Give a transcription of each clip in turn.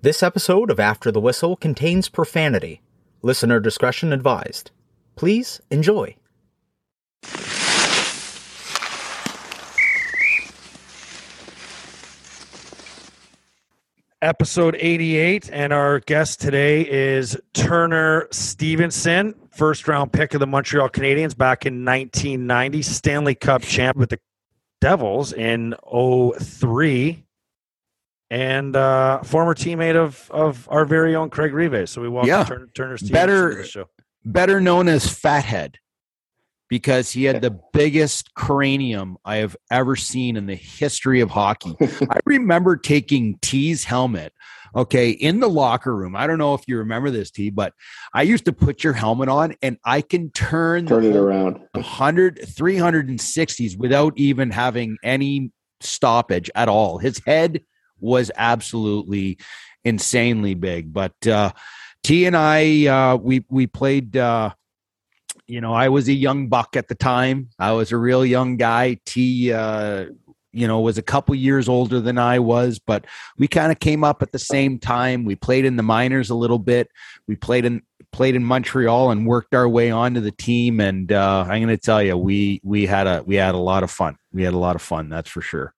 This episode of After the Whistle contains profanity. Listener discretion advised. Please enjoy. episode 88 and our guest today is turner stevenson first round pick of the montreal canadiens back in 1990 stanley cup champ with the devils in 03 and uh, former teammate of of our very own craig rivet so we welcome Yeah. turner, turner stevenson Better- to the show better known as Fathead, because he had the biggest cranium I have ever seen in the history of hockey. I remember taking T's helmet, okay, in the locker room. I don't know if you remember this, T, but I used to put your helmet on and I can turn, Turn the it around. 100 360s without even having any stoppage at all his head was absolutely insanely big but uh t and i uh we we played uh you know i was a young buck at the time i was a real young guy t uh you know was a couple years older than i was but we kind of came up at the same time we played in the minors a little bit we played in played in Montreal and worked our way onto the team. And uh, I'm going to tell you, we we had a we had a lot of fun. We had a lot of fun. That's for sure.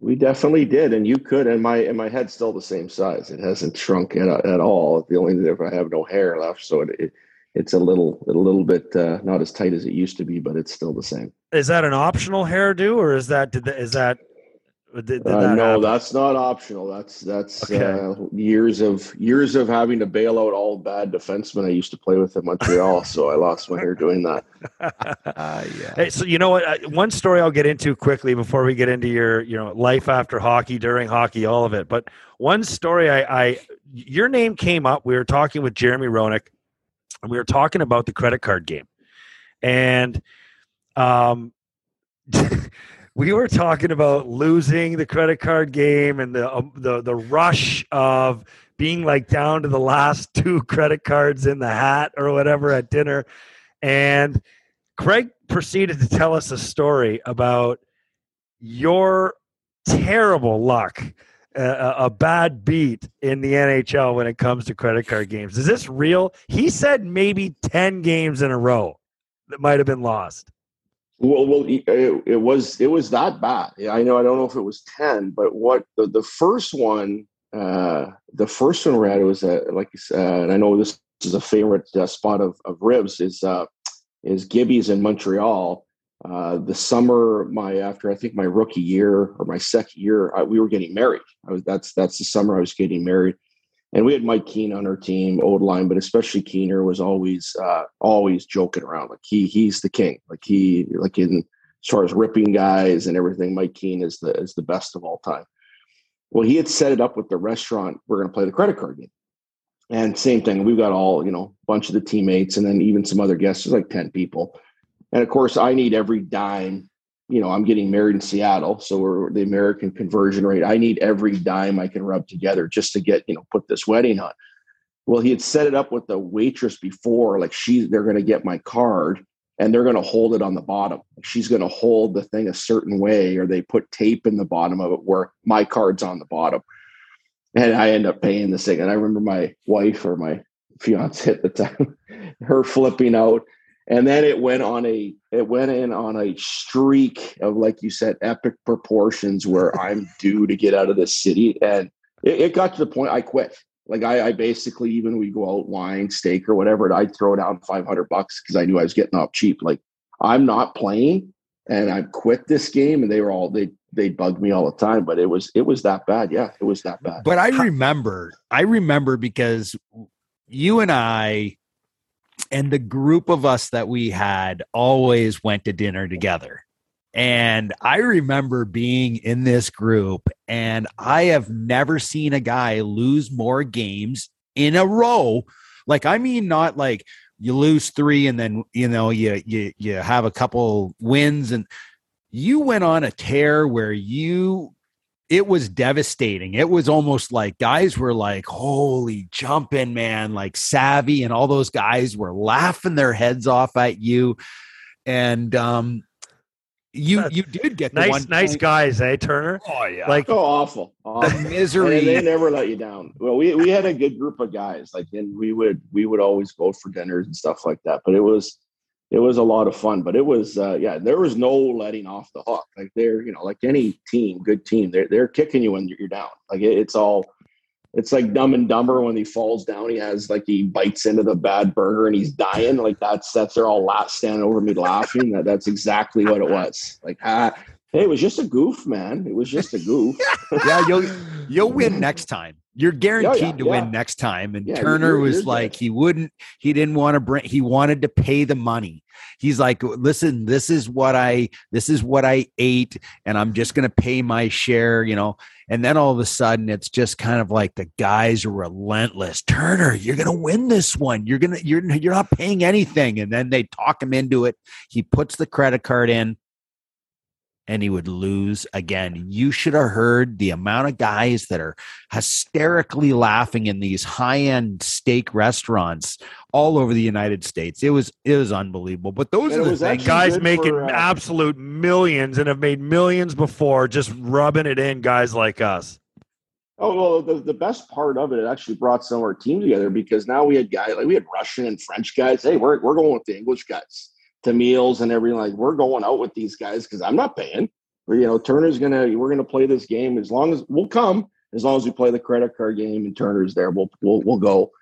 We definitely did, and you could. And my and my head's still the same size. It hasn't shrunk at, at all. The only thing I have no hair left, so it, it it's a little a little bit uh, not as tight as it used to be, but it's still the same. is that an optional hairdo or is that did that, is that did, did Uh, no, happen? that's not optional. That's that's Okay. uh, years of years of having to bail out all bad defensemen I used to play with in Montreal. so I lost my hair doing that. Uh, yeah. Hey, so you know what? uh, One story I'll get into quickly before we get into your, you know, life after hockey, during hockey, all of it. But one story, I, I your name came up. We were talking with Jeremy Roenick, and we were talking about the credit card game, and um, we were talking about losing the credit card game and the um, the the rush of being like down to the last two credit cards in the hat or whatever at dinner, and Craig proceeded to tell us a story about your terrible luck, uh, a bad beat in the NHL when it comes to credit card games. Is this real? He said maybe 10 games in a row that might have been lost. Well, well, it, it was it was that bad. I know. I don't know if it was ten, but what the, the first one, uh, the first one we had was uh, like, uh, and I know this is a favorite uh, spot of, of ribs is uh, is Gibby's in Montreal. Uh, the summer my after I think my rookie year or my second year, I, we were getting married. I was that's that's the summer I was getting married, and we had Mike Keane on our team, old line, but especially Keener was always uh, always joking around. Like he he's the king. Like he like in as far as ripping guys and everything, Mike Keane is the is the best of all time. Well, he had set it up with the restaurant. We're going to play the credit card game, and same thing. We've got all you know, a bunch of the teammates, and then even some other guests. Like ten people, and of course, I need every dime. You know, I'm getting married in Seattle, so we're the American conversion rate. I need every dime I can rub together just to get you know put this wedding on. Well, he had set it up with the waitress before, like she they're going to get my card and they're going to hold it on the bottom. She's going to hold the thing a certain way, or they put tape in the bottom of it where my card's on the bottom. And I end up paying this thing. And I remember my wife or my fiance at the time, her flipping out. And then it went on a it went in on a streak of like you said, epic proportions where I'm due to get out of the city. And it, it got to the point I quit. Like I, I basically even we go out wine, steak or whatever, and I'd throw down 500 bucks because I knew I was getting off cheap. Like I'm not playing and I quit this game and they were all, they, they bugged me all the time, but it was, it was that bad. Yeah. It was that bad. But I remember, I remember because you and I and the group of us that we had always went to dinner together. And I remember being in this group, and I have never seen a guy lose more games in a row. Like, I mean, not like you lose three and then you know you you you have a couple wins, and you went on a tear where you it was devastating. It was almost like guys were like, holy jumping, man, like savvy, and all those guys were laughing their heads off at you. And um, You you did get the Nice, one nice point- guys, eh, Turner? Oh yeah, Like Oh, awful. awful. the And they misery. never let you down. Well, we, we had a good group of guys, like, and we would we would always go for dinners and stuff like that. But it was it was a lot of fun. But it was uh, yeah, there was no letting off the hook. Like they're you know like any team, good team, they're they're kicking you when you're down. Like it, it's all. It's like Dumb and Dumber when he falls down. He has like he bites into the bad burger and he's dying. Like that's that's they're all la- standing over me laughing. That that's exactly what it was. Like ah, hey, it was just a goof, man. It was just a goof. yeah, you'll you'll win next time. You're guaranteed to yeah. win next time. And Yeah, Turner you're- was you're like, good. he wouldn't, he didn't want to bring, he wanted to pay the money. He's like, listen, this is what I, this is what I ate, and I'm just going to pay my share, you know. And then all of a sudden, it's just kind of like the guys are relentless. Turner, you're going to win this one. You're gonna, you're, you're not paying anything. And then they talk him into it. He puts the credit card in and he would lose again. You should have heard the amount of guys that are hysterically laughing in these high-end steak restaurants all over the United States. It was it was unbelievable. But those And are the was things. actually guys making for, uh, absolute millions and have made millions before, just rubbing it in. Guys like us. Oh well, the, the best part of it, it actually brought some of our team together because now we had guys like we had Russian and French guys. Hey, we're we're going with the English guys to meals and everything. Like we're going out with these guys because I'm not paying. You know, Turner's gonna we're gonna play this game as long as we'll come as long as we play the credit card game and Turner's there. We'll we'll we'll go.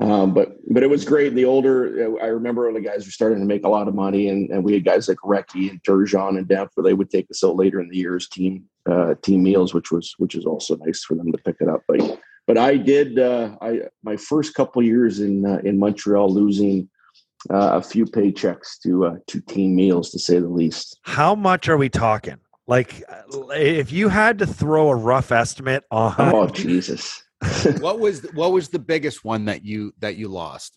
Um, but but it was great. The older I remember the guys were starting to make a lot of money, and, and we had guys like Recchi and Turgeon and Denver. They would take us out later in the year's team uh, team meals, which was which is also nice for them to pick it up. But but I did uh, I my first couple years in uh, in Montreal losing uh, a few paychecks to uh, to team meals to say the least. How much are we talking? Like, uh, if you had to throw a rough estimate on, Oh Jesus. what was what was the biggest one that you that you lost?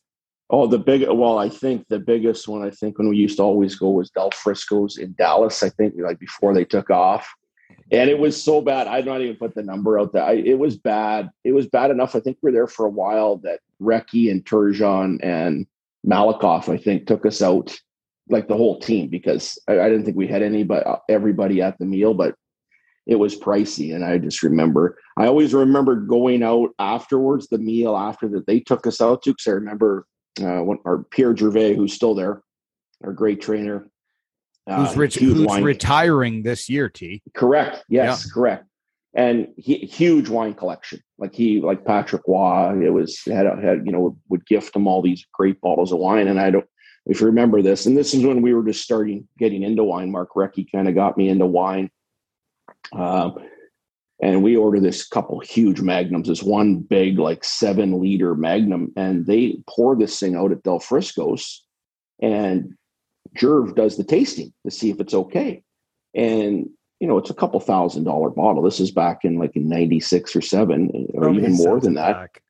Oh, the big. Well, I think the biggest one. I think when we used to always go was Del Frisco's in Dallas. I think like before they took off, and it was so bad. I'd not even put the number out there. I, it was bad. It was bad enough. I think we were there for a while. That Recchi and Turgeon and Malakhov, I think, took us out like the whole team because I, I didn't think we had any, but uh, everybody at the meal. But it was pricey, and I just remember. I always remember going out afterwards, the meal after that they took us out to, because I remember uh, when our Pierre Gervais, who's still there, our great trainer, uh, Who's, rich, who's retiring this year? T. Correct. Yes, correct. And he huge wine collection. Like he, like Patrick Roy, it was had had you know would gift him all these great bottles of wine. And I don't, if you remember this, and this is when we were just starting getting into wine. Mark Recchi kind of got me into wine. Um, and we ordered this couple huge magnums, this one big like seven liter magnum, and they pour this thing out at Del Frisco's, and Jerv does the tasting to see if it's okay. And you know, it's a couple thousand dollar bottle. This is back in like in '96 or seven, or Probably even more than that. back.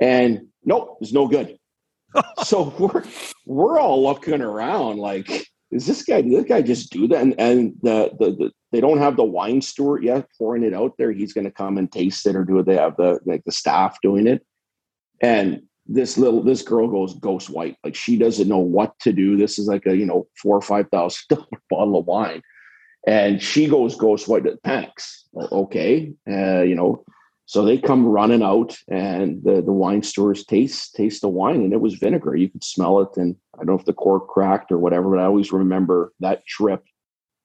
And nope, it's no good. so we're we're all looking around like, is this guy? Did this guy just do that? And and the the, the they don't have the wine steward yet pouring it out there. He's going to come and taste it, or do it? They have the like the staff doing it. And this little this girl goes ghost white, like she doesn't know what to do. This is like a you know four or five thousand dollar bottle of wine, and she goes ghost white. Panics. Okay, uh, you know so they come running out, and the, the wine stores taste taste the wine, and it was vinegar. You could smell it, and I don't know if the cork cracked or whatever, but I always remember that trip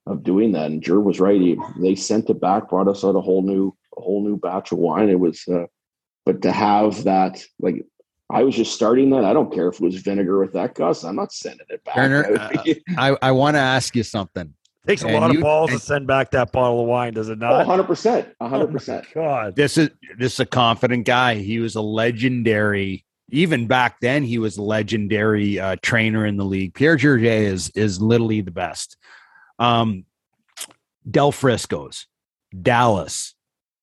of doing that. And Jer was right; he, they sent it back, brought us out a whole new a whole new batch of wine. It was, uh, but to have that, like I was just starting that. I don't care if it was vinegar with that, Gus. I'm not sending it back. Turner, uh, I, I want to ask you something. Takes a And lot you- of balls to send back that bottle of wine, does it Oh, not? 100%. Oh 100%. my God. This is this is a confident guy. He was a legendary. Even back then, he was a legendary uh, trainer in the league. Pierre Gervais is is literally the best. Um, Del Frisco's, Dallas,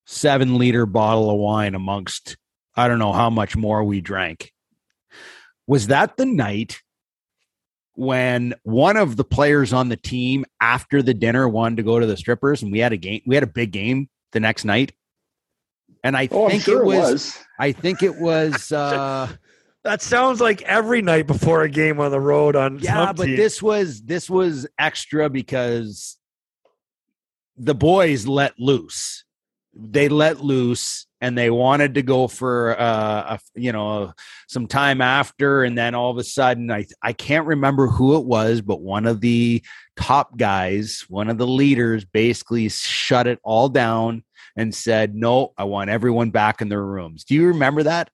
seven liter bottle of wine amongst I don't know how much more we drank. Was that the night when one of the players on the team after the dinner wanted to go to the strippers and we had a game we had a big game the next night and i Oh, I'm think sure it was, i think it was uh That sounds like every night before a game on the road on yeah some but team. this was this was extra because the boys let loose. They let loose and they wanted to go for uh, a, you know some time after and then all of a sudden I I can't remember who it was but one of the top guys, one of the leaders basically shut it all down and said, "No, I want everyone back in their rooms." Do you remember that?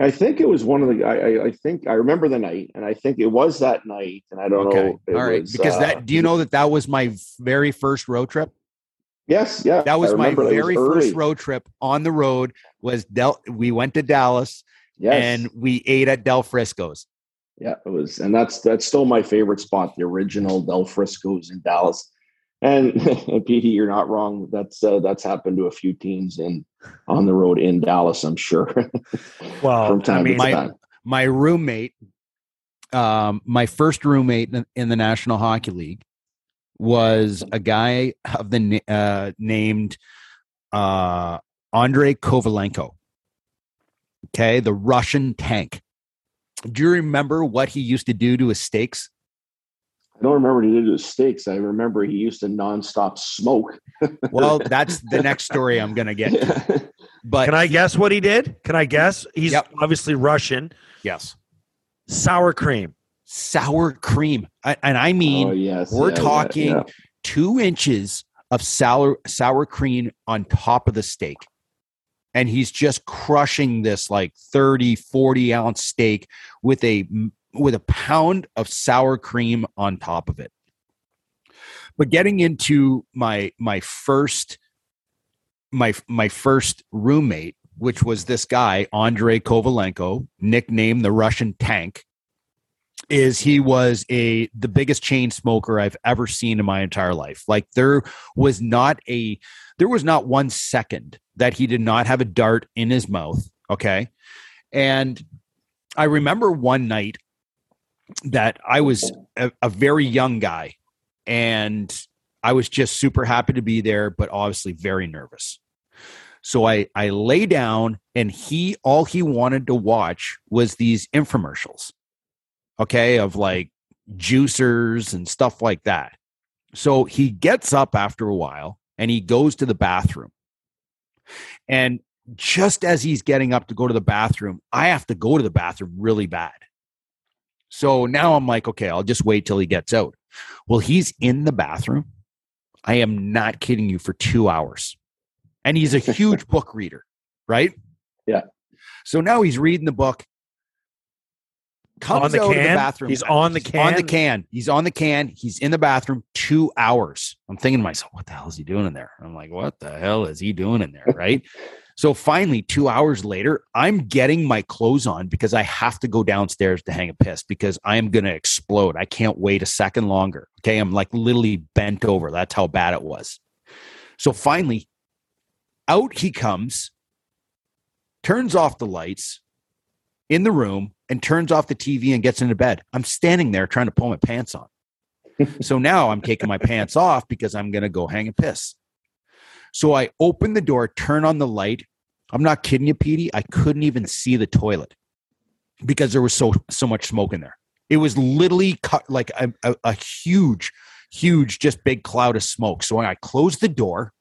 I think it was one of the. I, I think I remember the night, and I think it was that night, and I don't Okay. know. All right. was, because uh, that do you know that that was my very first road trip? Yes, yeah, That was my remember it. It was very first road trip on the road was Del we went to Dallas Yes, and we ate at Del Frisco's. yeah, it was, and that's that's still my favorite spot, the original Del Frisco's in Dallas. And, and Petey, you're not wrong. That's uh, that's happened to a few teams in on the road in Dallas. I'm sure Well, from time I mean, to my- time. My roommate, um, my first roommate in, in the National Hockey League was a guy of the uh, named uh, Andrei Kovalenko. Okay, the Russian tank. Do you remember what he used to do to his steaks? I don't remember what he did to his steaks. I remember he used to nonstop smoke. Well, that's the next story I'm going to get. to. But can I guess what he did? Can I guess? He's Yep. obviously Russian. yes, Sour cream. Sour cream, I, and I mean oh yes, we're yeah, yeah, talking yeah. two inches of sour sour cream on top of the steak. And he's just crushing this like 30 40 ounce steak with a with a pound of sour cream on top of it. But getting into my my first my my first roommate which was this guy Andrei Kovalenko nicknamed the Russian tank is he was a the biggest chain smoker I've ever seen in my entire life. Like there was not a there was not one second that he did not have a dart in his mouth. Okay. And I remember one night that I was a, a very young guy and I was just super happy to be there, but obviously very nervous. So I I lay down and he all he wanted to watch was these infomercials okay, of like juicers and stuff like that. So he gets up after a while and he goes to the bathroom. And just as he's getting up to go to the bathroom, I have to go to the bathroom really bad. So now I'm like, okay, I'll just wait till he gets out. Well, he's in the bathroom. I am not kidding you for two hours. And he's a huge book reader, right? Yeah. So now he's reading the book. Comes On the out of the bathroom. He's on the He's On the can? can. He's on the can. He's in the bathroom two hours. I'm thinking to myself, what the hell is he doing in there? I'm like, what the hell is he doing in there? Right. so finally, two hours later, I'm getting my clothes on because I have to go downstairs to hang a piss because I am going to explode. I can't wait a second longer. Okay. I'm like literally bent over. That's how bad it was. So finally, out he comes, turns off the lights in the room, and turns off the TV and gets into bed. I'm standing there trying to pull my pants on. so now I'm taking my pants off because I'm going to go hang a piss. So I open the door, turn on the light. I'm not kidding you, Petey. I couldn't even see the toilet because there was so so much smoke in there. It was literally cut like a, a, a huge, huge, just big cloud of smoke. So I close the door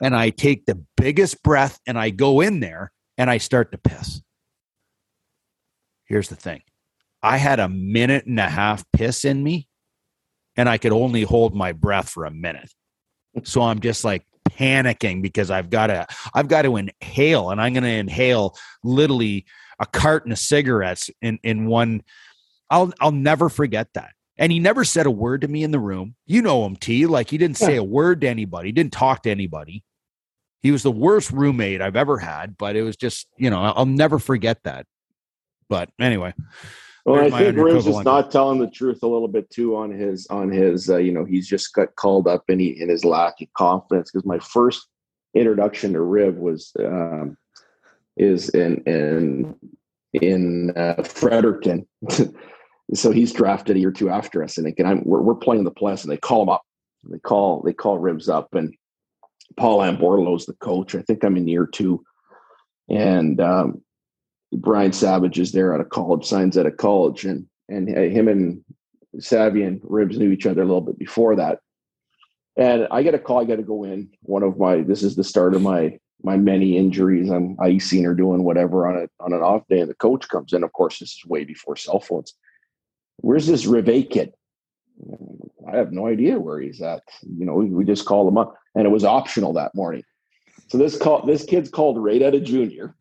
and I take the biggest breath and I go in there and I start to piss. Here's the thing I had a minute and a half piss in me, and I could only hold my breath for a minute. So I'm just like panicking because I've got to I've got to inhale, and I'm going to inhale literally a carton of cigarettes in in one. I'll I'll never forget that. And he never said a word to me in the room. You know him, T. Like he didn't say a word to anybody. He Didn't talk to anybody. He was the worst roommate I've ever had. But it was just you know I'll never forget that. But anyway, Well, I think Ribs is not telling the truth a little bit too on his on his. Uh, you know, he's just got called up in he in his lack of confidence. Because my first introduction to Rib was um, is in in in uh, Fredericton. so he's drafted a year or two after us, and I'm, we're we're playing the plus, and they call him up. They call they call Ribs up, and Paulin Bordeleau's the coach. I think I'm in year two, and um, Brian Savage is there out of college, signs out of college, and and him and Savvy and Ribs knew each other a little bit before that. And I get a call. I got to go in. One of my this is the start of my my many injuries. I'm icing or doing whatever on a on an off day, and the coach comes in. Of course, this is way before cell phones. Where's this Rivet kid? I have no idea where he's at. You know, we, just called him up, and it was optional that morning. So this call this kid's called right out of junior.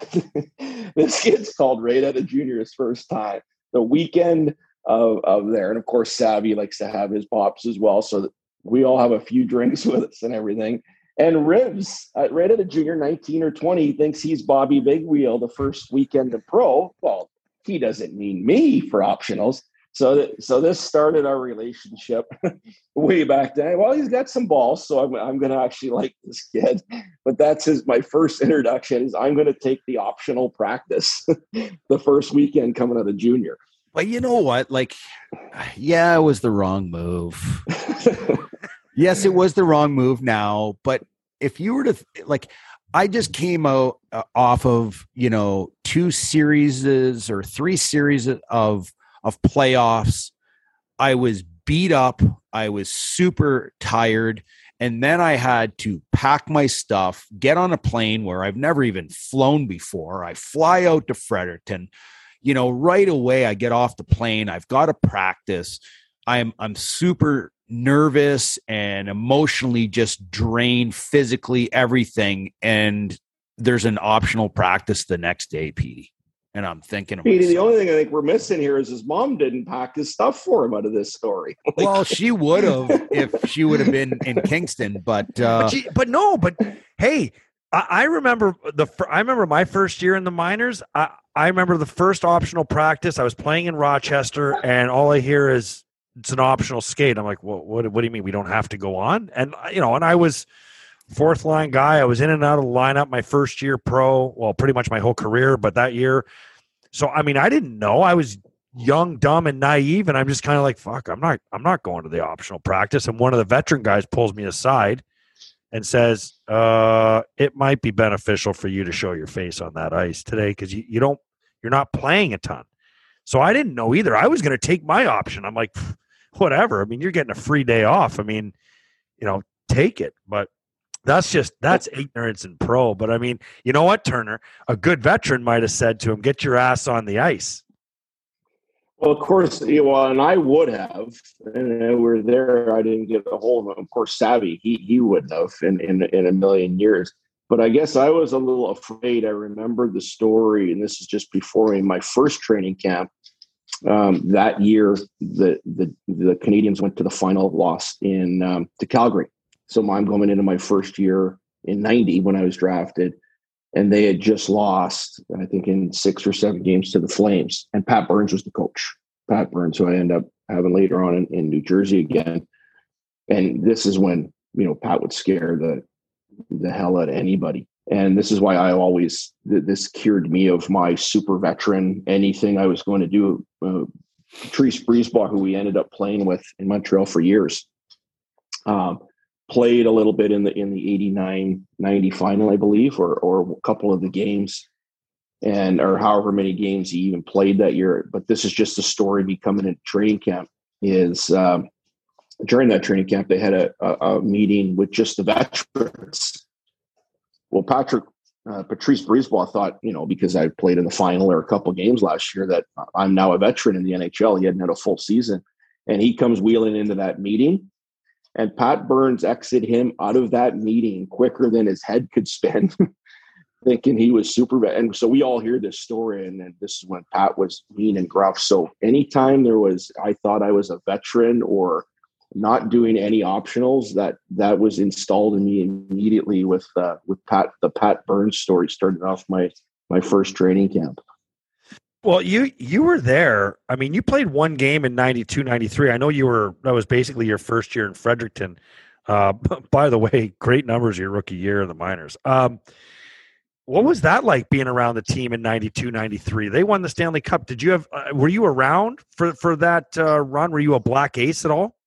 this kid's called right out of junior his first time. The weekend of, of there, and of course, Savvy likes to have his pops as well. So we all have a few drinks with us and everything. And Ribs, uh, at a junior, 19 or 20, thinks he's Bobby Big Wheel the first weekend of pro. Well, he doesn't mean me for optionals. So, so this started our relationship way back then. Well, he's got some balls, so I'm, I'm going to actually like this kid. But that's his my first introduction. Is I'm going to take the optional practice the first weekend coming out of junior. Well, you know what? Like, yeah, it was the wrong move. yes, it was the wrong move now. But if you were to like, I just came out uh, off of you know two series or three series of of playoffs. I was beat up. I was super tired. And then I had to pack my stuff, get on a plane where I've never even flown before. I fly out to Fredericton. You know, right away I get off the plane. I've got to practice. I'm I'm super nervous and emotionally just drained physically everything and there's an optional practice the next day Petey and I'm thinking Petey, the only thing I think we're missing here is his mom didn't pack his stuff for him out of this story like, well she would have if she would have been in Kingston but uh but, she, but no but hey I, I remember the I remember my first year in the minors I I remember the first optional practice I was playing in Rochester and all I hear is it's an optional skate. I'm like, well, what, what do you mean we don't have to go on? And you know, and I was fourth line guy. I was in and out of the lineup my first year pro, well, pretty much my whole career, but that year. So I mean, I didn't know. I was young, dumb, and naive, and I'm just kind of like, fuck, I'm not, I'm not going to the optional practice. And one of the veteran guys pulls me aside and says, uh, it might be beneficial for you to show your face on that ice today because you, you don't, you're not playing a ton. So I didn't know either. I was going to take my option. I'm like, whatever. I mean, you're getting a free day off. I mean, you know, take it. But that's just that's ignorance and pro. But I mean, you know what, Turner? A good veteran might have said to him, "Get your ass on the ice." Well, of course, well, and I would have, and we are there. I didn't get a hold of him. Of course, Savvy, he he would have in, in in a million years. But I guess I was a little afraid. I remember the story, and this is just before in my first training camp um, that year, the, the the Canadiens went to the final, loss in um, to Calgary. So I'm going into my first year in '90 when I was drafted, and they had just lost, I think, in six or seven games to the Flames. And Pat Burns was the coach. Pat Burns, who I end up having later on in, in New Jersey again. And this is when you know Pat would scare the the hell out of anybody and this is why I always this cured me of my super veteran anything I was going to do. Uh, Patrice Brisebois, who we ended up playing with in Montreal for years, um, played a little bit in the in the 89 90 final, I believe, or or a couple of the games, and or however many games he even played that year. But this is just a story becoming a training camp. Is um, during that training camp they had a, a, a meeting with just the veterans well, Patrick uh, Patrice Brisebois thought, you know, because I played in the final or a couple games last year, that I'm now a veteran in the NHL. He hadn't had a full season, and he comes wheeling into that meeting, and Pat Burns exited him out of that meeting quicker than his head could spin, thinking he was super. And so we all hear this story, and then this is when Pat was mean and gruff. So anytime there was, I thought I was a veteran or not doing any optionals that that was installed in me immediately with uh, with Pat the Pat Burns story started off my my first training camp. Well, you you were there. I mean, you played one game in 92, 93. I know you were that was basically your first year in Fredericton. Uh, by the way, great numbers your rookie year in the minors. Um, what was that like being around the team in 92 93 they won the stanley cup did you have uh, were you around for for that uh, run were you a black ace at all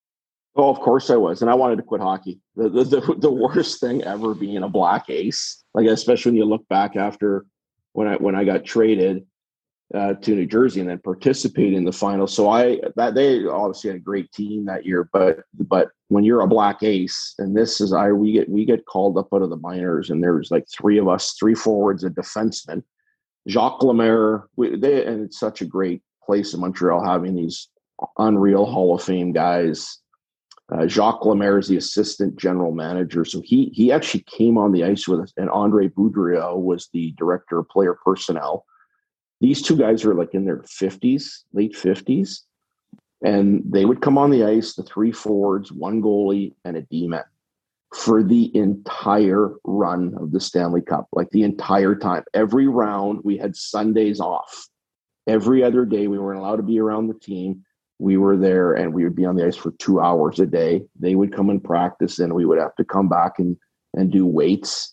Oh, of course I was, and I wanted to quit hockey. The, the the, the worst thing ever being a black ace, like especially when you look back after when I when I got traded, uh, to New Jersey and then participate in the final. So I that they obviously had a great team that year, but but when you're a black ace, and this is I we get we get called up out of the minors, and there's like three of us, three forwards, a defenseman, Jacques Lemaire. We, they and it's such a great place in Montreal having these unreal Hall of Fame guys. Uh, Jacques Lemaire is the assistant general manager, so he he actually came on the ice with us, and Andre Boudrias was the director of player personnel these two guys are like in their 50s, late 50s, and they would come on the ice, the three forwards, one goalie, and a D man for the entire run of the Stanley Cup, like the entire time. Every round, we had Sundays off. Every other day, we weren't allowed to be around the team. We were there and we would be on the ice for two hours a day. They would come and practice, and we would have to come back and, and do weights.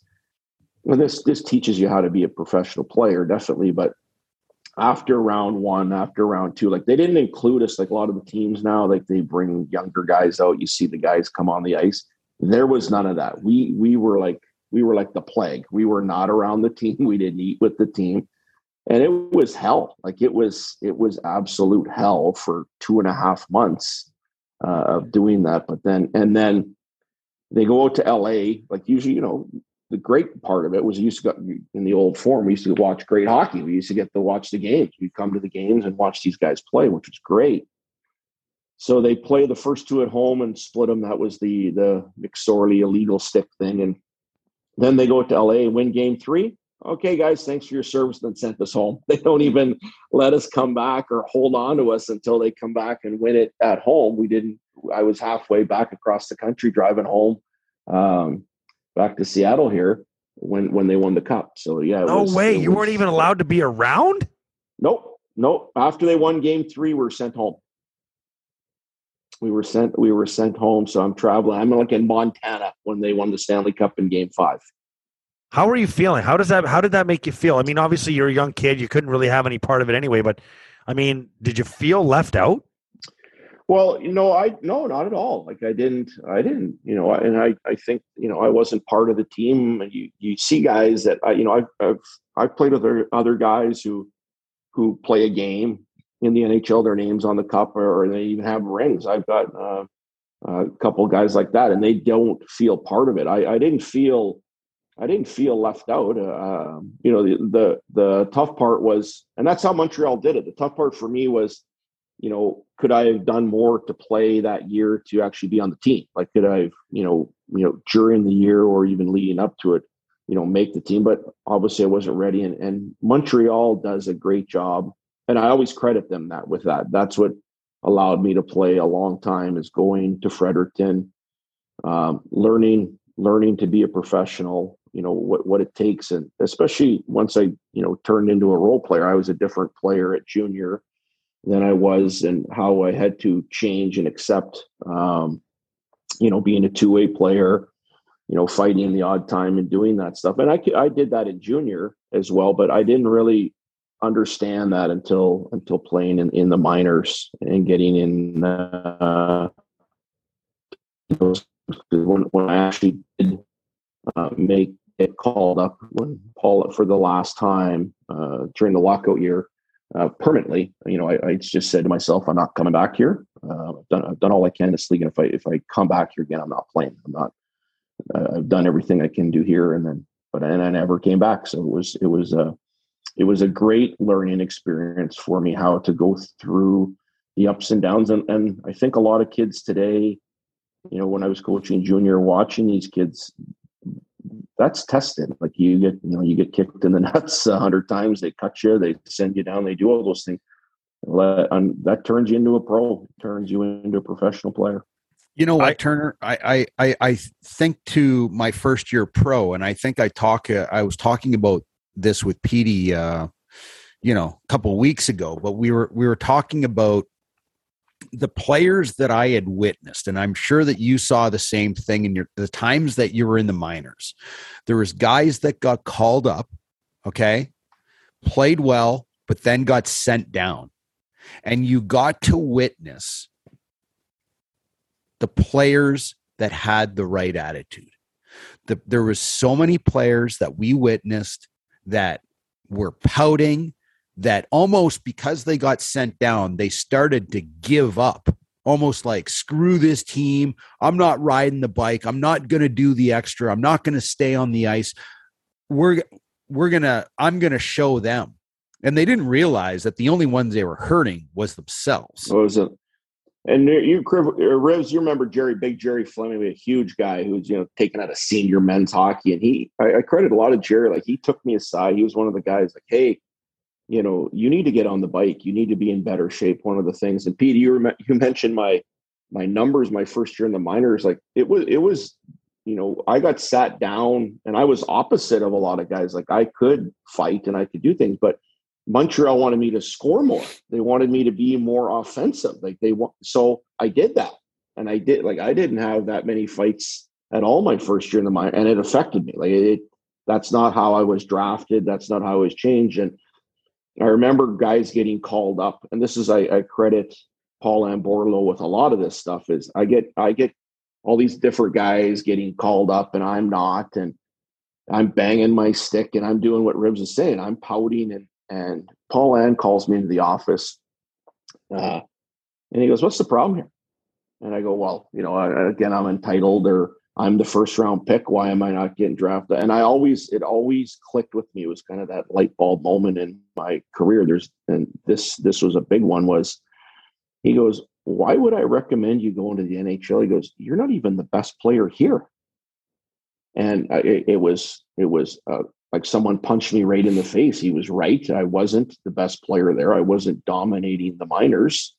Well, this this teaches you how to be a professional player, definitely. But after round one, after round two, like they didn't include us like a lot of the teams now, like they bring younger guys out. You see the guys come on the ice. There was none of that. We we were like we were like the plague. We were not around the team. We didn't eat with the team. And it was hell. Like it was it was absolute hell for two and a half months uh, of doing that. But then and then they go out to LA, like usually, you know, the great part of it was you used to go in the old form. We used to watch great hockey. We used to get to watch the games. We'd come to the games and watch these guys play, which was great. So they play the first two at home and split them. That was the the McSorley illegal stick thing, and then they go to LA and win game three. Okay, guys, thanks for your service. Then sent us home. They don't even let us come back or hold on to us until they come back and win it at home. We didn't. I was halfway back across the country driving home. Um, back to Seattle here when when they won the cup. So yeah, no was, way, you was, weren't even allowed to be around. Nope, nope. After they won Game Three, we were sent home. We were sent. We were sent home. So I'm traveling. I'm like in Montana when they won the Stanley Cup in Game Five. How are you feeling? How does that? How did that make you feel? I mean, obviously you're a young kid. You couldn't really have any part of it anyway. But I mean, did you feel left out? Well, you know, I no, not at all. Like I didn't, I didn't, you know, and I, I think, you know, I wasn't part of the team. You, you see guys that I, you know, I've, I've, I've played with other, other guys who, who play a game in the NHL. Their names on the cup, or, or they even have rings. I've got uh, a couple guys like that, and they don't feel part of it. I, I didn't feel, I didn't feel left out. Uh, you know, the, the the tough part was, and that's how Montreal did it. The tough part for me was you know, could I have done more to play that year to actually be on the team? Like, could I have, you know, you know, during the year or even leading up to it, you know, make the team? But obviously, I wasn't ready. And, and Montreal does a great job, and I always credit them that with that. That's what allowed me to play a long time is going to Fredericton, um, learning learning to be a professional. You know what what it takes, and especially once I you know turned into a role player, I was a different player at junior than I was and how I had to change and accept, um, you know, being a two way player, you know, fighting in the odd time and doing that stuff. And I, I did that in junior as well, but I didn't really understand that until until playing in, in the minors and getting in uh, when, when I actually did uh, make it called up when Paul for the last time uh, during the lockout year uh, permanently. You know, I, I, just said to myself, I'm not coming back here. Uh, I've done I've done all I can in this league, and if I if I come back here again, I'm not playing. I'm not. Uh, I've done everything I can do here, and then but and I never came back. So it was it was a it was a great learning experience for me how to go through the ups and downs, and and I think a lot of kids today. You know, when I was coaching junior, watching these kids, that's tested. Like you get, you know, you get kicked in the nuts a hundred times. They cut you, they send you down, they do all those things. that turns you into a pro, turns you into a professional player. You know what, I, Turner? I, I I think to my first year pro, and I think I talk. Uh, I was talking about this with Petey, uh, you know, a couple weeks ago. But we were we were talking about the players that I had witnessed, and I'm sure that you saw the same thing in your the times that you were in the minors. There was guys that got called up, okay, played well, but then got sent down. And you got to witness the players that had the right attitude. The, there was so many players that we witnessed that were pouting, that almost because they got sent down, they started to give up. Almost like, screw this team. I'm not riding the bike. I'm not going to do the extra. I'm not going to stay on the ice. We're, we're going to, I'm going to show them. And they didn't realize that the only ones they were hurting was themselves. What was it? And you, uh, Rivs, you remember Jerry, Big Jerry Fleming, a huge guy who's you know taken out of senior men's hockey, and he, I, I credit a lot of Jerry. Like he took me aside. He was one of the guys like, hey, you know, you need to get on the bike. You need to be in better shape. One of the things. And Pete, you rem- you mentioned my my numbers my first year in the minors. Like it was it was, you know, I got sat down and I was opposite of a lot of guys. Like I could fight and I could do things, but Montreal wanted me to score more. They wanted me to be more offensive. Like they want so I did that. And I did like I didn't have that many fights at all my first year in the minor and it affected me. Like it that's not how I was drafted. That's not how I was changed. And I remember guys getting called up, and this is I, I credit Paulin Bordeleau with a lot of this stuff. Is I get I get all these different guys getting called up, and I'm not, and I'm banging my stick, and I'm doing what Ribs is saying. I'm pouting, and and Paulin calls me into the office, uh, and he goes, "What's the problem here?" And I go, "Well, you know, again, I'm entitled, or I'm the first round pick. Why am I not getting drafted? And I always, it always clicked with me. It was kind of that light bulb moment in my career. There's, and this, this was a big one was he goes, why would I recommend you going to the NHL? He goes, you're not even the best player here. And it, it was, it was uh, like someone punched me right in the face. He was right. I wasn't the best player there. I wasn't dominating the minors.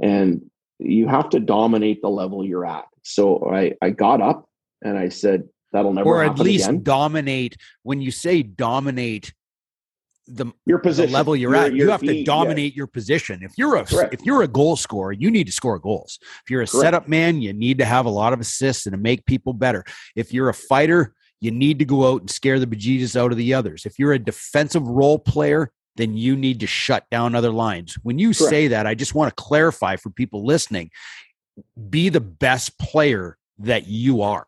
And you have to dominate the level you're at. So I, I got up and I said, that'll never or at least again. dominate. When you say dominate the your position the level you're your, at, your you have to dominate your position. If you're a Correct. if you're a goal scorer, you need to score goals. If you're a Correct. setup man, you need to have a lot of assists and to make people better. If you're a fighter, you need to go out and scare the bejesus out of the others. If you're a defensive role player, then you need to shut down other lines. When you Correct. say that, I just want to clarify for people listening be the best player that you are.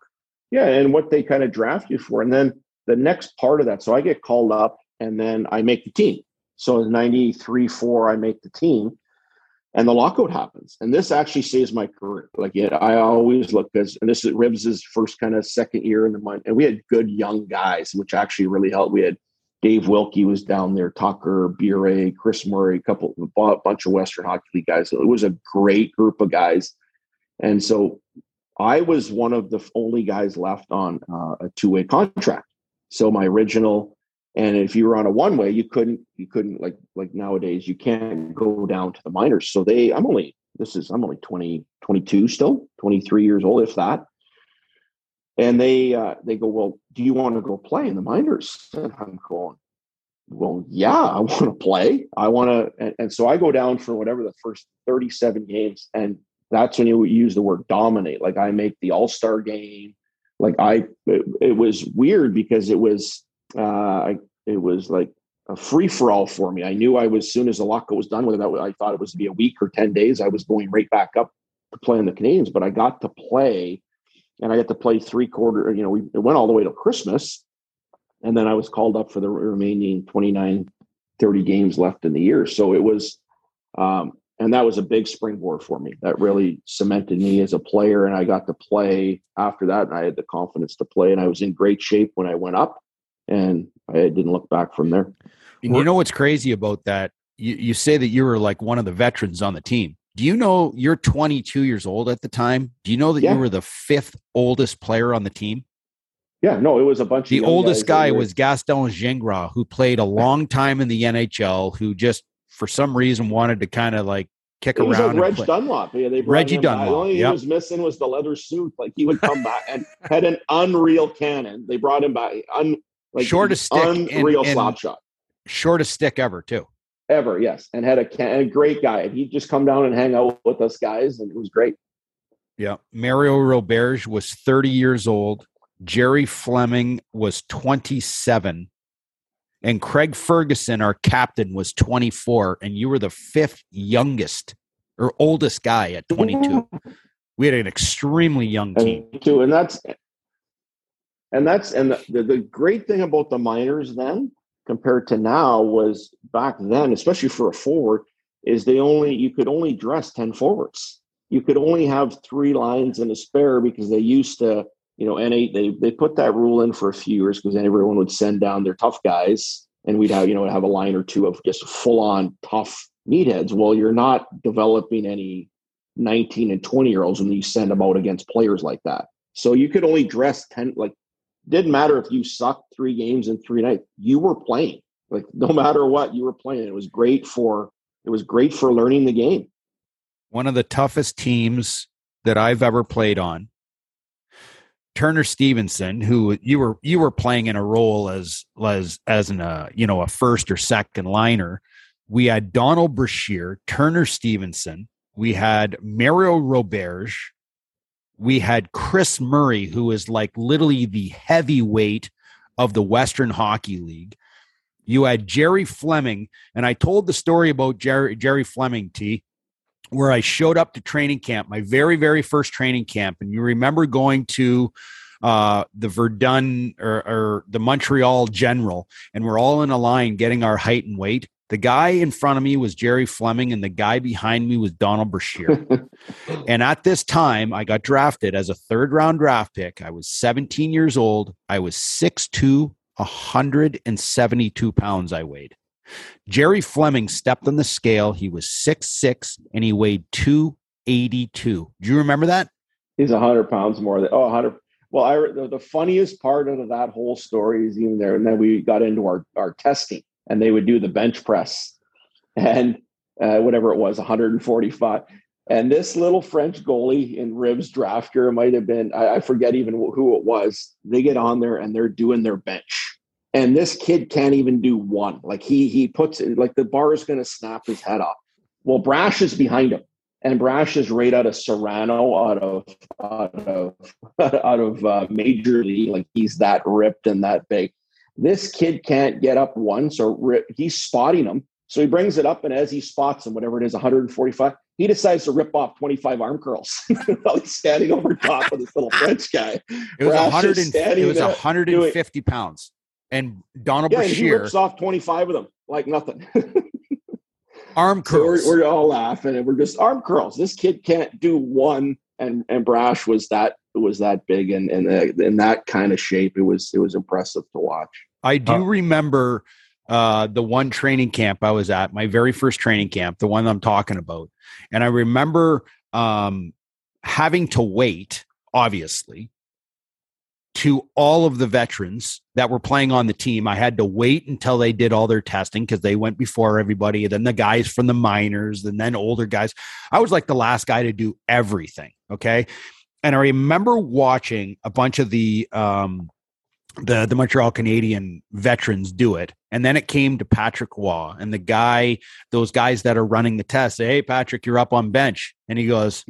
Yeah, and what they kind of draft you for. And then the next part of that, so I get called up and then I make the team. So in 93 4, I make the team and the lockout happens. And this actually saves my career. Like, yeah, I always look because, and this is Ribs's first kind of second year in the month. And we had good young guys, which actually really helped. We had Dave Wilkie was down there, Tucker, Bure, Chris Murray, a couple, a bunch of Western Hockey League guys. So it was a great group of guys and so I was one of the only guys left on uh, a two way contract. So my original, and if you were on a one way, you couldn't, you couldn't like, like nowadays, you can't go down to the minors. So they, I'm only, this is, I'm only 20, 22 still, 23 years old, if that. And they, uh, they go, well, do you want to go play in the minors? And I'm going, well, yeah, I want to play. I want to. And, and so I go down for whatever the first 37 games and that's when you use the word dominate. Like I make the All Star game. Like I, it, it, was weird because it was, uh, it was like a free for all for me. I knew I was, as soon as the lockout was done with it, I thought it was to be a week or 10 days. I was going right back up to play in the Canadiens. but I got to play and I got to play three quarter, you know, we it went all the way to Christmas. And then I was called up for the remaining 29, 30 games left in the year. So it was, um, and that was a big springboard for me. That really cemented me as a player, and I got to play after that. And I had the confidence to play, and I was in great shape when I went up, and I didn't look back from there. And you know what's crazy about that? You, you say that you were like one of the veterans on the team. Do you know you're 22 years old at the time? Do you know that yeah. you were the fifth oldest player on the team? Yeah, no, it was a bunch. Of the oldest guy was Gaston Gingras, who played a long time in the NHL, who just for some reason wanted to kind of like kick it around. Was like Reg play. Dunlop. Yeah, they brought Reggie Dunlop. The only yep. he was missing was the leather suit. Like he would come back and had an unreal cannon. They brought him by Un, like shortest stick, unreal and, slap shot. Shortest stick ever too. Ever, yes, and had a, can- a great guy. And he'd just come down and hang out with us guys, and it was great. Yeah, Mario Roberge was 30 years old. Jerry Fleming was 27 and Craig Ferguson, our captain, was 24, and you were the fifth youngest or oldest guy at 22. We had an extremely young team too, and that's and that's and the, the, the great thing about the minors then compared to now was back then, especially for a forward, is they only you could only dress 10 forwards. You could only have three lines and a spare because they used to, you know, NA they they put that rule in for a few years because then everyone would send down their tough guys and we'd have, you know, have a line or two of just full on tough meatheads. Well, you're not developing any 19 and 20 year olds when you send them out against players like that. So you could only dress 10 like didn't matter if you sucked three games in three nights, you were playing. Like no matter what, you were playing. It was great for it was great for learning the game. One of the toughest teams that I've ever played on. Turner Stevenson, who you were you were playing in a role as as as an uh, you know a first or second liner. We had Donald Brashear, Turner Stevenson, we had Mario Roberge, we had Chris Murray, who is like literally the heavyweight of the Western Hockey League. You had Gerry Fleming, and I told the story about Jerry, Gerry Fleming, T, where I showed up to training camp, my very, very first training camp. And you remember going to uh, the Verdun or, or the Montreal General, and we're all in a line getting our height and weight. The guy in front of me was Gerry Fleming, and the guy behind me was Donald Brashear. and at this time, I got drafted as a third round draft pick. I was 17 years old. I was 6'2, 172 pounds I weighed. Gerry Fleming stepped on the scale. He was 6'6 and he weighed 282. Do you remember that? He's 100 pounds more than, oh, 100. Well, I, the, the funniest part of that whole story is even there. And then we got into our, our testing and they would do the bench press and uh, whatever it was, 145. And this little French goalie in Rivs draft year might have been, I, I forget even who it was. They get on there and they're doing their bench. And this kid can't even do one. Like he he puts it like the bar is going to snap his head off. Well, Brash is behind him, and Brash is right out of Cerrano, out of out of out of uh, Major League. Like he's that ripped and that big. This kid can't get up once, or he's spotting him. So he brings it up, and as he spots him, whatever it is, 145, he decides to rip off 25 arm curls while he's standing over top of this little French guy. It was, 100 and, it was 150 pounds. And Donald yeah, Brashear. And he rips off 25 of them like nothing. arm curls. So we're, we're, all laughing and we're just arm curls. This kid can't do one. And and Brash was that was that big and and uh, in that kind of shape. It was it was impressive to watch. I do remember uh, the one training camp I was at, my very first training camp, the one I'm talking about. And I remember um, having to wait, obviously, to all of the veterans that were playing on the team. I had to wait until they did all their testing because they went before everybody. Then the guys from the minors, and then older guys. I was like the last guy to do everything. Okay. And I remember watching a bunch of the um, the the Montreal Canadiens veterans do it. And then it came to Patrick Roy and the guy, those guys that are running the test say, Hey, Patrick, you're up on bench. And he goes,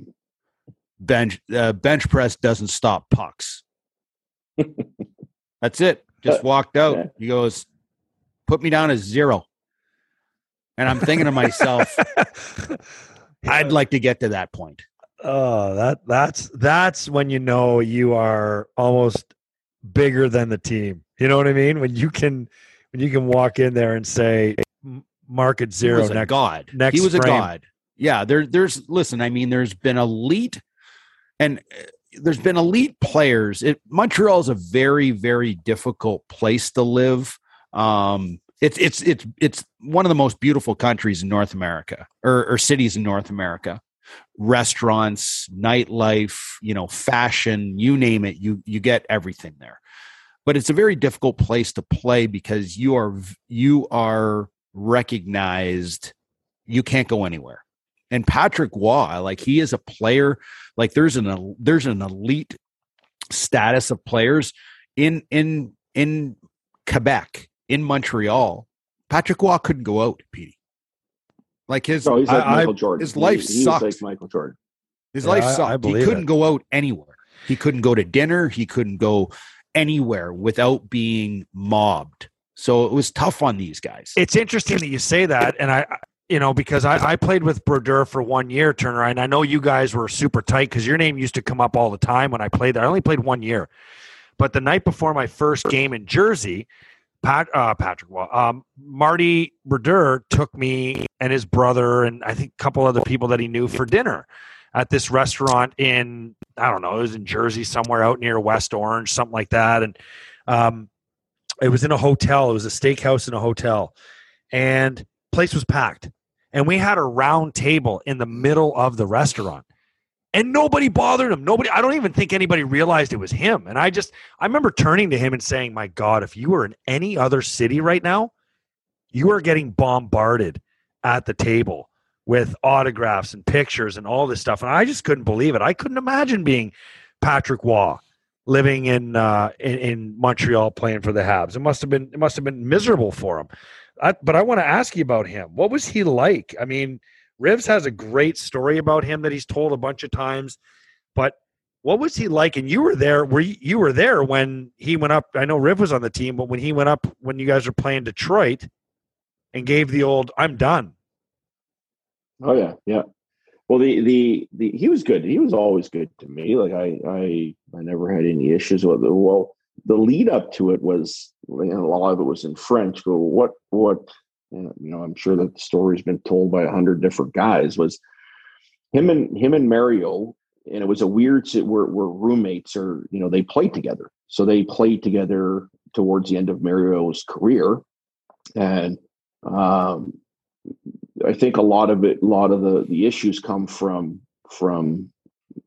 bench, uh, bench press doesn't stop pucks. That's it. Just walked out. He goes, put me down as zero. And I'm thinking to myself, I'd like to get to that point. Oh, that that's that's when you know you are almost bigger than the team. You know what I mean? When you can when you can walk in there and say market zero he next god. Next he was frame. a god. Yeah, there there's listen, I mean there's been elite and uh, there's been elite players. It Montreal is a very very difficult place to live. Um it's it's it's it's one of the most beautiful countries in North America or, or cities in North America restaurants, nightlife, you know, fashion, you name it, you you get everything there. But it's a very difficult place to play because you are you are recognized you can't go anywhere. And Patrick Roy, like he is a player, like there's an there's an elite status of players in in in Quebec, in Montreal. Patrick Roy couldn't go out, Petey. Like his, no, he's like I, Michael Jordan. His life he, sucked. like Michael Jordan. His yeah, life sucked. he couldn't it. go out anywhere. He couldn't go to dinner. He couldn't go anywhere without being mobbed. So it was tough on these guys. It's interesting that you say that, and I, you know, because I, I played with Brodeur for one year, Turner, and I know you guys were super tight because your name used to come up all the time when I played there. I only played one year, but the night before my first game in Jersey, Pat, uh, Patrick, um, Marty Brodeur took me and his brother and I think a couple other people that he knew for dinner at this restaurant in I don't know, it was in Jersey somewhere out near West Orange, something like that, and um, it was in a hotel. It was a steakhouse in a hotel, and place was packed, and we had a round table in the middle of the restaurant and nobody bothered him. Nobody, I don't even think anybody realized it was him. And I just, I remember turning to him and saying, My God, if you were in any other city right now, you are getting bombarded at the table with autographs and pictures and all this stuff. And I just couldn't believe it. I couldn't imagine being Patrick Roy living in, uh, in, in Montreal playing for the Habs. It must have been, it must have been miserable for him. I, but I want to ask you about him. What was he like? I mean, Rivs has a great story about him that he's told a bunch of times. But what was he like? And you were there. Were you, you were there when he went up? I know Riv was on the team, but when he went up when you guys were playing Detroit and gave the old "I'm done." Oh yeah, yeah. Well, the the the he was good. He was always good to me. Like I I I never had any issues with it. Well, the lead up to it was you know, a lot of it was in French. But what what you know, I'm sure that the story's been told by a hundred different guys. Was him and him and Mario, and it was a weird. We're, we're roommates, or you know, they played together. So they played together towards the end of Mario's career, and um, I think a lot of it, a lot of the the issues come from from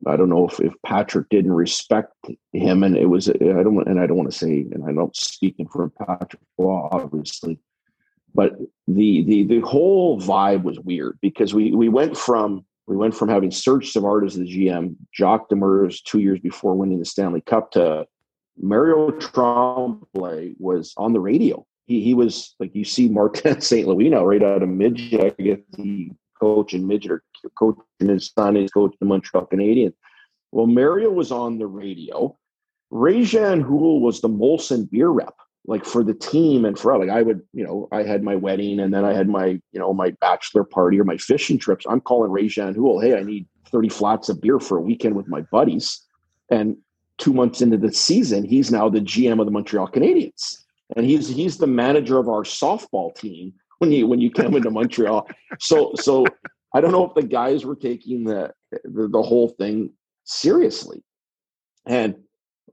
I don't know if, if Patrick didn't respect him, and it was I don't and I don't want to say, and I don't speaking for Patrick Roy, obviously, but the the the whole vibe was weird because we we went from we went from having Serge Savard as the GM, Jacques Demers two years before winning the Stanley Cup to Mario Tremblay was on the radio. He he was like you see Martin St. Louis now right out of midget. I guess he coach and midget or coaching his son is coaching the Montreal Canadiens. Well, Mario was on the radio. Réjean Houle was the Molson beer rep like for the team and for like I would, you know, I had my wedding and then I had my, you know, my bachelor party or my fishing trips. I'm calling Réjean Houle, hey, I need 30 flats of beer for a weekend with my buddies. And two months into the season, he's now the GM of the Montreal Canadiens. And he's he's the manager of our softball team when you when you come into Montreal. So so I don't know if the guys were taking the the, the whole thing seriously. And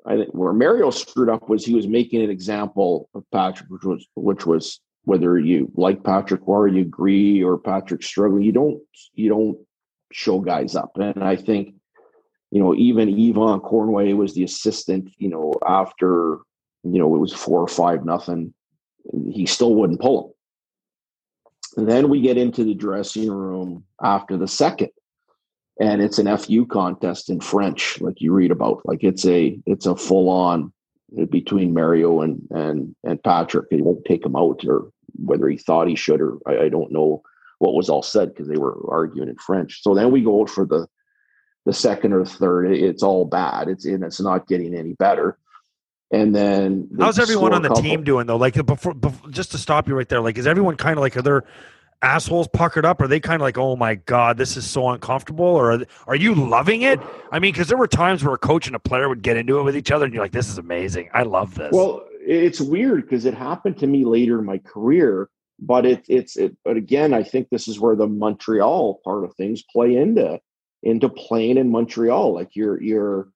I think where Mario screwed up was he was making an example of Patrick, which was which was whether you like Patrick or you agree or Patrick struggling, you don't you don't show guys up. And I think, you know, even Yvan Cournoyer was the assistant, you know, after, you know, it was four or five nothing, he still wouldn't pull him. And then we get into the dressing room after the second and it's an FU contest in French, like you read about. Like it's a it's a full on uh, between Mario and and and Patrick. He won't take him out, or whether he thought he should, or I, I don't know what was all said because they were arguing in French. So then we go for the the second or third. It's all bad. It's and it's not getting any better. And then how's everyone on the couple. team doing though? Like before, before, just to stop you right there. Like, is everyone kind of like are there assholes puckered up? Are they kind of like, oh my god, this is so uncomfortable? Or are, are you loving it? I mean, because there were times where a coach and a player would get into it with each other, and you're like, this is amazing. I love this. Well, it's weird because it happened to me later in my career, but it, it's it. But again, I think this is where the Montreal part of things play into into playing in Montreal. Like you're you're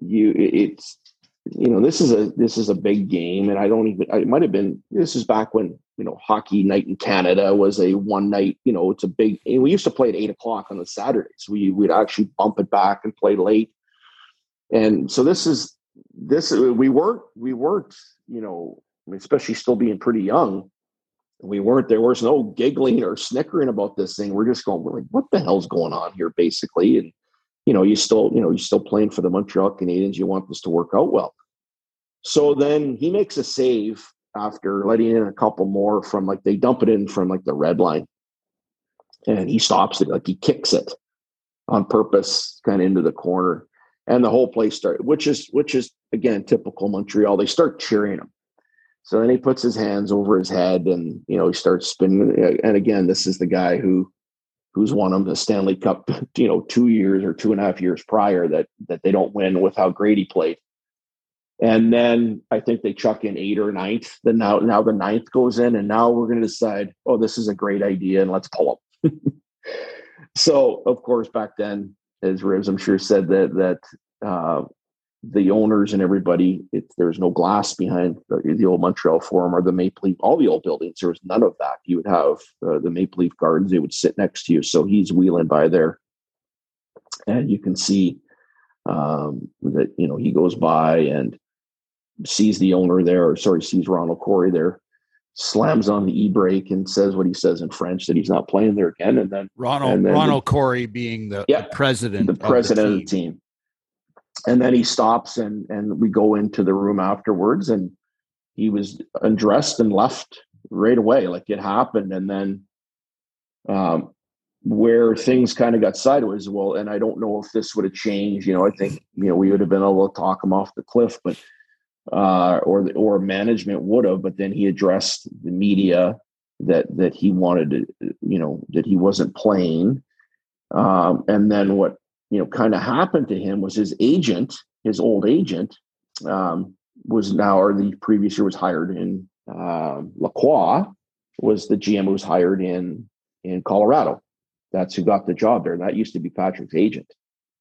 you it's you know this is a this is a big game and i don't even it might have been this is back when you know hockey night in canada was a one night you know it's a big we used to play at eight o'clock on the saturdays. We would actually bump it back and play late. And so this is this we weren't we weren't you know especially still being pretty young we weren't there was no giggling or snickering about this thing. We're just going we're like what the hell's going on here basically? And you know, you still, you know, you're still playing for the Montreal Canadiens. You want this to work out well. So then he makes a save after letting in a couple more from like they dump it in from like the red line. And he stops it, like he kicks it on purpose, kind of into the corner. And the whole place started, which is which is again typical Montreal. They start cheering him. So then he puts his hands over his head and you know he starts spinning. And again, this is the guy who who's won them the Stanley Cup, you know, two years or two and a half years prior that that they don't win with how great he played. and then I think they chuck in eight or ninth. Then now now the ninth goes in, and now we're going to decide, oh, this is a great idea, and let's pull them. so of course back then, as Rivs I'm sure said that that uh, the owners and everybody, it, there's no glass behind the, the, old Montreal Forum or the Maple Leaf, all the old buildings. There was none of that. You would have uh, the Maple Leaf Gardens; they would sit next to you. So he's wheeling by there, and you can see um, that you know he goes by and sees the owner there, or sorry, sees Ronald Corey there, slams on the e brake and says what he says in French that he's not playing there again. And then Ronald and then Ronald the, Corey being the, yeah, the president, the president of the, of the team. And then he stops and and we go into the room afterwards and he was undressed and left right away, like it happened. And then um where things kind of got sideways, well, and I don't know if this would have changed. You know, I think you know we would have been able to talk him off the cliff, but uh, or the, or management would have, but then he addressed the media that that he wanted to, you know, that he wasn't playing. Um, and then what you know kind of happened to him was his agent, his old agent, um, was now or the previous year was hired in uh, Lacroix, was the GM who was hired in in Colorado. That's who got the job there. That used to be Patrick's agent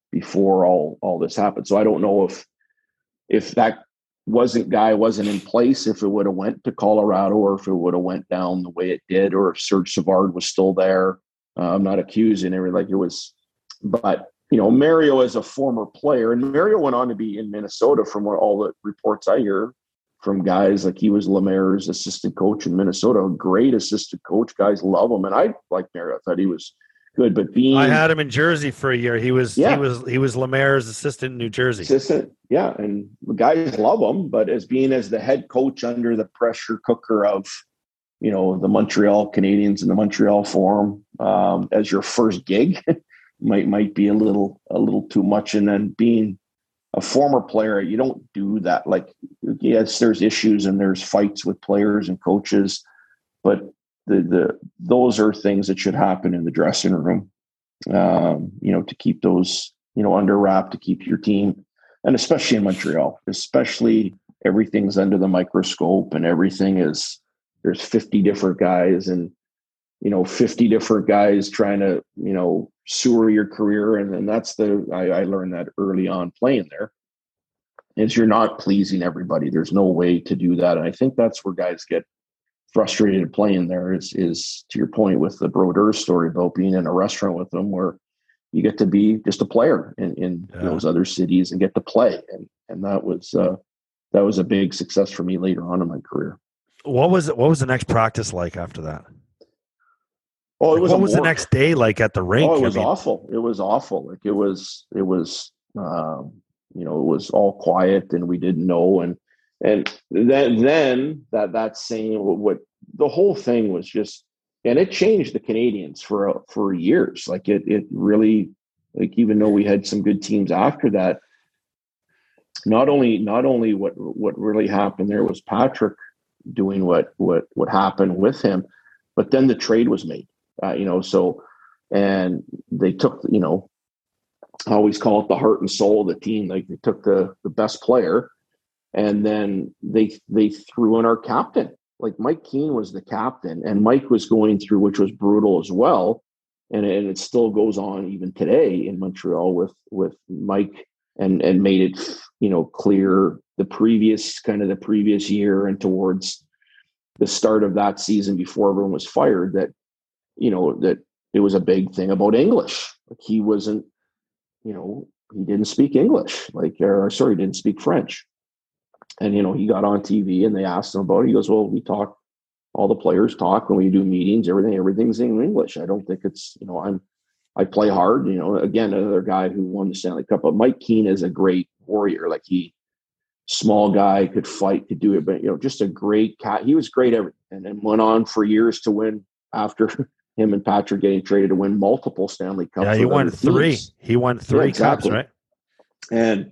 before all all this happened. So I don't know if if that wasn't guy wasn't in place if it would have went to Colorado or if it would have went down the way it did or if Serge Savard was still there. Uh, I'm not accusing it like it was, but you know Mario as a former player and Mario went on to be in Minnesota from what all the reports I hear from guys like he wasLemaire's assistant coach in Minnesota, a great assistant coach. Guys love him, and I like Mario. I thought he was good. But being I had him in Jersey for a year. He was yeah. he was he wasLemaire's assistant in New Jersey. Assistant, yeah, and the guys love him. But as being as the head coach under the pressure cooker of you know the Montreal Canadiens and the Montreal Forum um, as your first gig might might be a little a little too much. And then being a former player, you don't do that. Like yes, there's issues and there's fights with players and coaches, but the the those are things that should happen in the dressing room. Um, you know, to keep those you know under wrap to keep your team, and especially in Montreal, especially everything's under the microscope and everything is there's 50 different guys and you know 50 different guys trying to you know sewer your career and, and that's the I, I learned that early on playing there is you're not pleasing everybody there's no way to do that and i think that's where guys get frustrated playing there is is to your point with the Brodeur story about being in a restaurant with them where you get to be just a player in, in yeah. those other cities and get to play and and that was uh, that was a big success for me later on in my career. What was it? What was the next practice like after that? Oh, it was. What was the next day like at the rink? Oh, it was I mean, awful. It was awful. Like it was. It was. Um, you know, it was all quiet, and we didn't know. And and then then that that same what the whole thing was just and it changed the Canadiens for for years. Like it it really like even though we had some good teams after that, not only not only what what really happened there was Patrick doing what what what happened with him, but then the trade was made. Uh, you know, so and they took you know I always call it the heart and soul of the team. Like they took the the best player and then they they threw in our captain. Like Mike Keane was the captain, and Mike was going through, which was brutal as well, and and it still goes on even today in Montreal with with Mike and and made it you know clear the previous kind of the previous year and towards the start of that season before everyone was fired that you know that it was a big thing about English. Like he wasn't, you know, he didn't speak English, like or sorry, didn't speak French. And you know, he got on TV and they asked him about it. He goes, "Well, we talk. All the players talk when we do meetings. Everything, everything's in English. I don't think it's you know, I'm I play hard. You know, again, another guy who won the Stanley Cup. But Mike Keane is a great warrior. Like he, small guy, could fight, could do it. But you know, just a great cat. He was great everything, and then went on for years to win after him and Patrick getting traded to win multiple Stanley Cups. Yeah, he won three. Teams. He won three yeah, exactly. cups, right? And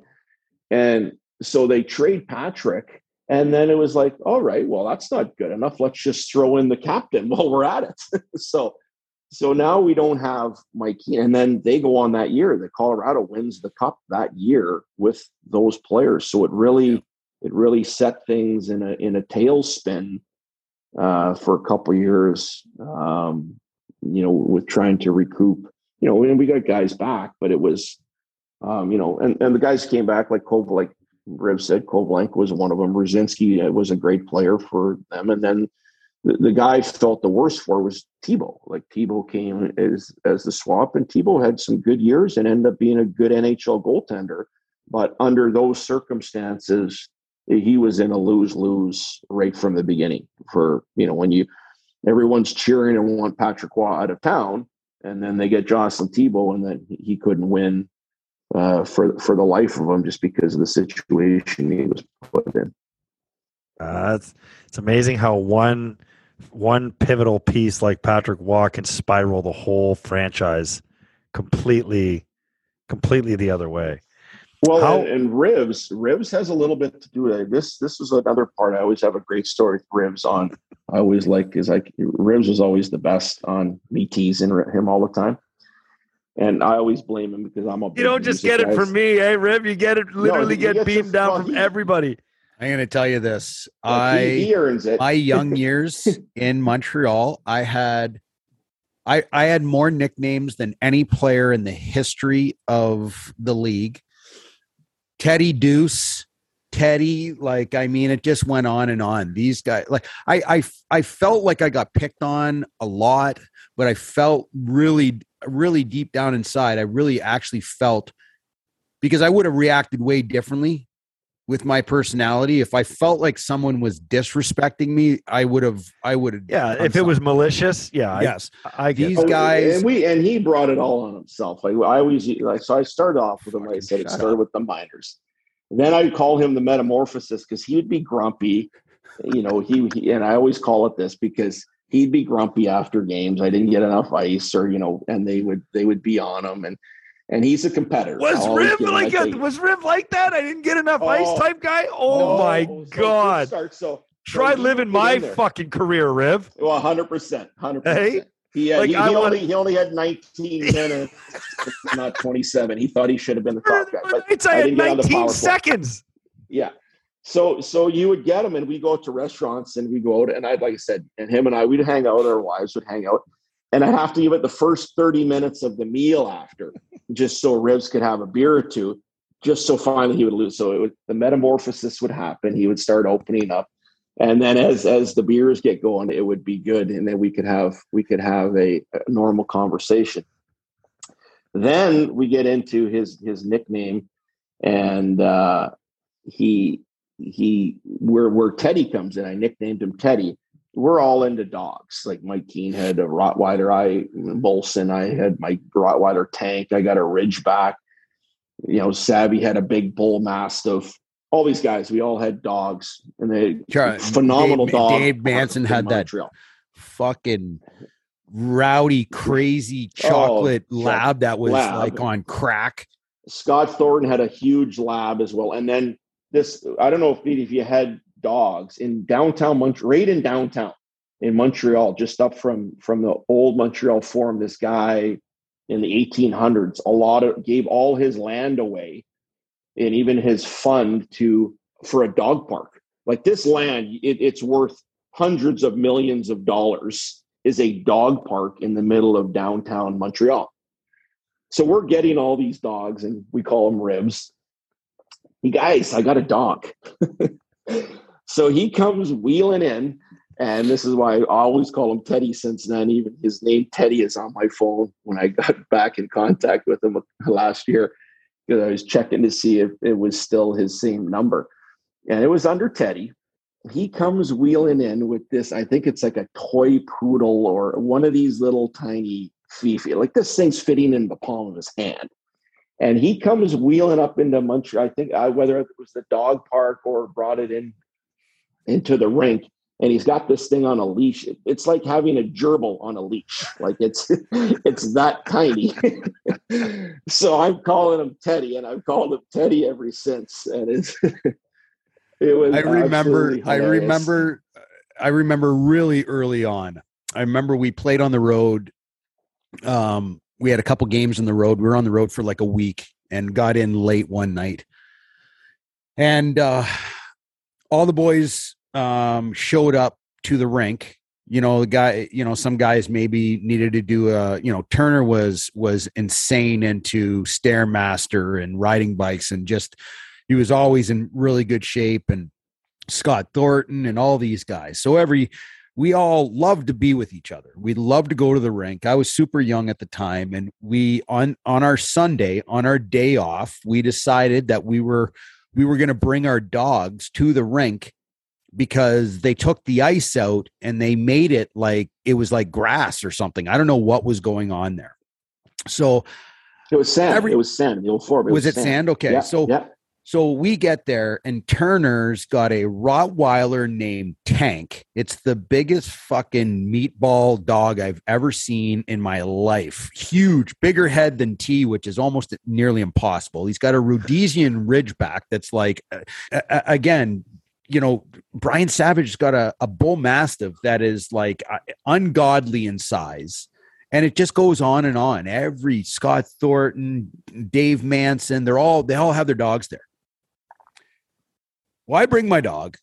and so they trade Patrick. And then it was like, all right, well, that's not good enough. Let's just throw in the captain while we're at it. so so now we don't have Mike. And then they go on that year. The Colorado wins the cup that year with those players. So it really it really set things in a in a tailspin uh, for a couple years. Um, you know, with trying to recoup. You know, and we got guys back, but it was, um, you know, and, and the guys came back like like Riv said, Kovalenko was one of them. Rucinsky uh, was a great player for them, and then the, the guy felt the worst for was Thibault. Like Thibault came as as the swap, and Thibault had some good years and ended up being a good NHL goaltender. But under those circumstances, he was in a lose lose right from the beginning. For you know, when you everyone's cheering and want Patrick Roy out of town, and then they get Jocelyn Thibault, and then he couldn't win uh, for for the life of him just because of the situation he was put in. Uh, it's it's amazing how one one pivotal piece like Patrick Roy can spiral the whole franchise completely completely the other way. Well, How, and, and, Rivs, Rivs has a little bit to do with it. This this is another part. I always have a great story with Rivs on. I always like is like Rivs was always the best on me teasing him all the time, and I always blame him because I'm a. You don't just get it from me, hey Riv. You get it literally no, get beamed down well, from he, everybody. I'm going to tell you this. I he, he earns it. my young years in Montreal, I had I I had more nicknames than any player in the history of the league. Teddy Deuce, Teddy, like I mean, it just went on and on. These guys, like I, I, I felt like I got picked on a lot, but I felt really, really deep down inside, I really actually felt because I would have reacted way differently with my personality. If I felt like someone was disrespecting me, I would have. I would have. Yeah, if it was malicious, yeah. Yes, I, I these guys. And we and he brought it all on himself. Like I always like. So I started off with him. Like I said, it started up. with the minors. then I'd call him the metamorphosis because he would be grumpy. You know, he, he and I always call it this because he'd be grumpy after games. I didn't get enough ice, or you know, and they would they would be on him and and he's a competitor. Was Riv like a, was Riv like that? I didn't get enough oh, ice type guy. Oh no, my so god! Start, so try so living my fucking career, Riv. Well, hundred percent, hundred percent. He, uh, like, he, he only he only had 19 minutes, not 27. He thought he should have been the top guy. But it's I, had 19 seconds. Yeah. So so you would get him, and we go to restaurants, and we go out, and I'd like I said, and him and I we'd hang out. Our wives would hang out, and I'd have to give it the first 30 minutes of the meal after, just so Rivs could have a beer or two, just so finally he would lose. So it would, the metamorphosis would happen. He would start opening up. And then as as the beers get going, it would be good. And then we could have we could have a, a normal conversation. Then we get into his his nickname and uh he he where where Teddy comes in. I nicknamed him Teddy we're all into dogs. Like Mike Keane had a Rottweiler. I Bolson. I had my Rottweiler tank. I got a Ridgeback. You know, Savvy had a big bull mastiff. All these guys, we all had dogs, and they Charlie, phenomenal Dave, dog. Dave Manson had Montreal. that fucking rowdy, crazy oh, chocolate oh, lab that was lab. like on crack. Scott Thornton had a huge lab as well, and then this. I don't know if if you had dogs in downtown Montreal, right in downtown in Montreal, just up from from the old Montreal Forum. This guy in the 1800s, a lot of gave all his land away, and even his fund to for a dog park. Like this land, it, it's worth hundreds of millions of dollars. Is a dog park in the middle of downtown Montreal. So we're getting all these dogs, and we call them ribs. You guys, I got a dog. So he comes wheeling in, and this is why I always call him Teddy since then. Even his name Teddy is on my phone when I got back in contact with him last year because I was checking to see if it was still his same number. And it was under Teddy. He comes wheeling in with this, I think it's like a toy poodle or one of these little tiny Fifi. Like this thing's fitting in the palm of his hand. And he comes wheeling up into Montreal. I think I, whether it was the dog park or brought it in into the rink and he's got this thing on a leash. It's like having a gerbil on a leash. Like it's it's that tiny. so I'm calling him Teddy, and I've called him Teddy ever since. And it's it was. I remember. I remember. I remember really early on. I remember we played on the road. Um, we had a couple games on the road. We were on the road for like a week and got in late one night. And uh all the boys um, showed up to the rink. You know, the guy, you know, some guys maybe needed to do a, you know, Turner was was insane into stairmaster and riding bikes and just he was always in really good shape and Scott Thornton and all these guys. So every we all loved to be with each other. We loved to go to the rink. I was super young at the time and we on on our Sunday, on our day off, we decided that we were we were going to bring our dogs to the rink because they took the ice out and they made it like it was like grass or something. I don't know what was going on there. So it was sand. Every, it was sand. The old Forum. It was, was, it sand? sand? Okay. Yeah, so yeah. So we get there and Turner's got a Rottweiler named Tank. It's the biggest fucking meatball dog I've ever seen in my life. Huge, bigger head than T, which is almost nearly impossible. He's got a Rhodesian Ridgeback that's like, uh, again, you know, Brian Savage has got a, a bull mastiff that is like uh, ungodly in size. And it just goes on and on. Every Scott Thornton, Dave Manson, they're all they all have their dogs there. I bring my dog